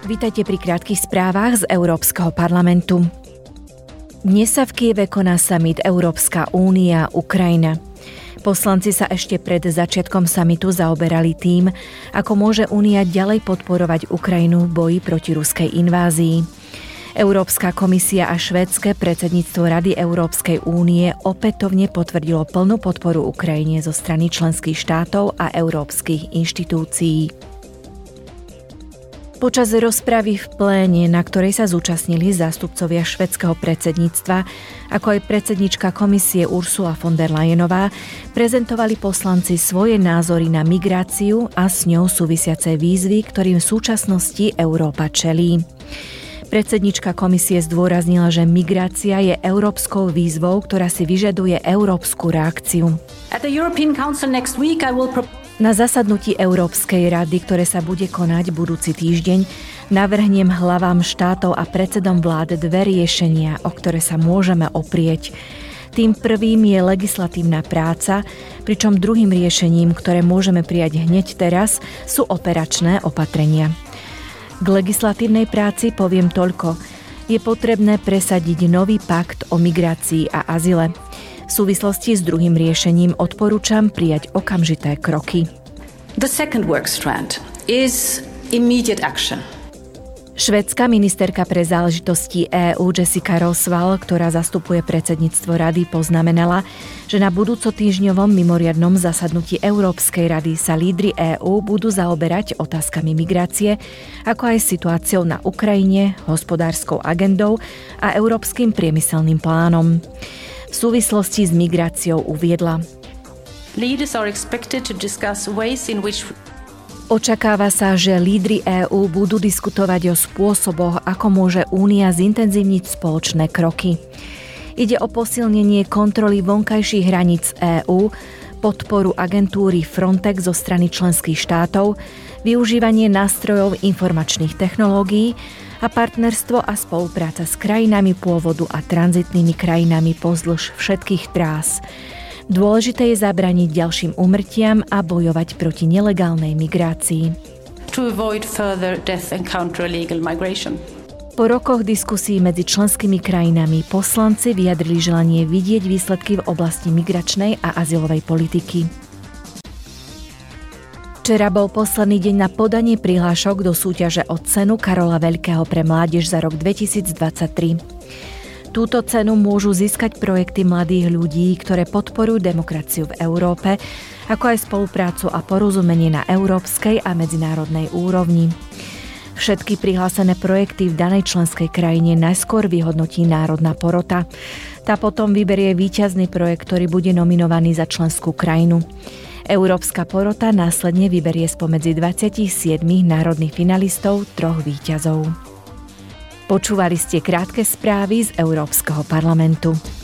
Vítajte pri krátkých správach z Európskeho parlamentu. Dnes sa v Kieve koná summit Európska únia Ukrajina. Poslanci sa ešte pred začiatkom samitu zaoberali tým, ako môže únia ďalej podporovať Ukrajinu v boji proti ruskej invázii. Európska komisia a švédske predsedníctvo Rady Európskej únie opätovne potvrdilo plnú podporu Ukrajine zo strany členských štátov a európskych inštitúcií. Počas rozpravy v pléne, na ktorej sa zúčastnili zástupcovia švedského predsedníctva, ako aj predsednička komisie Ursula von der Leyenová, prezentovali poslanci svoje názory na migráciu a s ňou súvisiace výzvy, ktorým v súčasnosti Európa čelí. Predsednička komisie zdôraznila, že migrácia je európskou výzvou, ktorá si vyžaduje európsku reakciu. At the European Council next week I will na zasadnutí Európskej rady, ktoré sa bude konať budúci týždeň, navrhnem hlavám štátov a predsedom vlád dve riešenia, o ktoré sa môžeme oprieť. Tým prvým je legislatívna práca, pričom druhým riešením, ktoré môžeme prijať hneď teraz, sú operačné opatrenia. K legislatívnej práci poviem toľko. Je potrebné presadiť nový pakt o migrácii a azile. V súvislosti s druhým riešením odporúčam prijať okamžité kroky. The second work strand is immediate action. Švedská ministerka pre záležitosti EÚ Jessica Roswell, ktorá zastupuje predsedníctvo rady, poznamenala, že na budúco týždňovom mimoriadnom zasadnutí Európskej rady sa lídry EÚ budú zaoberať otázkami migrácie, ako aj situáciou na Ukrajine, hospodárskou agendou a európskym priemyselným plánom. V súvislosti s migráciou uviedla. Očakáva sa, že lídry EÚ budú diskutovať o spôsoboch, ako môže Únia zintenzívniť spoločné kroky. Ide o posilnenie kontroly vonkajších hraníc EÚ, podporu agentúry Frontex zo strany členských štátov, využívanie nástrojov informačných technológií a partnerstvo a spolupráca s krajinami pôvodu a tranzitnými krajinami pozdĺž všetkých trás. Dôležité je zabraniť ďalším umrtiam a bojovať proti nelegálnej migrácii. To avoid further death and counter illegal migration. Po rokoch diskusí medzi členskými krajinami poslanci vyjadrili želanie vidieť výsledky v oblasti migračnej a azylovej politiky. Včera bol posledný deň na podanie prihlášok do súťaže o cenu Karola Veľkého pre mládež za rok 2023. Túto cenu môžu získať projekty mladých ľudí, ktoré podporujú demokraciu v Európe, ako aj spoluprácu a porozumenie na európskej a medzinárodnej úrovni. Všetky prihlásené projekty v danej členskej krajine najskôr vyhodnotí Národná porota. Tá potom vyberie víťazný projekt, ktorý bude nominovaný za členskú krajinu. Európska porota následne vyberie spomedzi 27 národných finalistov troch výťazov. Počúvali ste krátke správy z Európskeho parlamentu.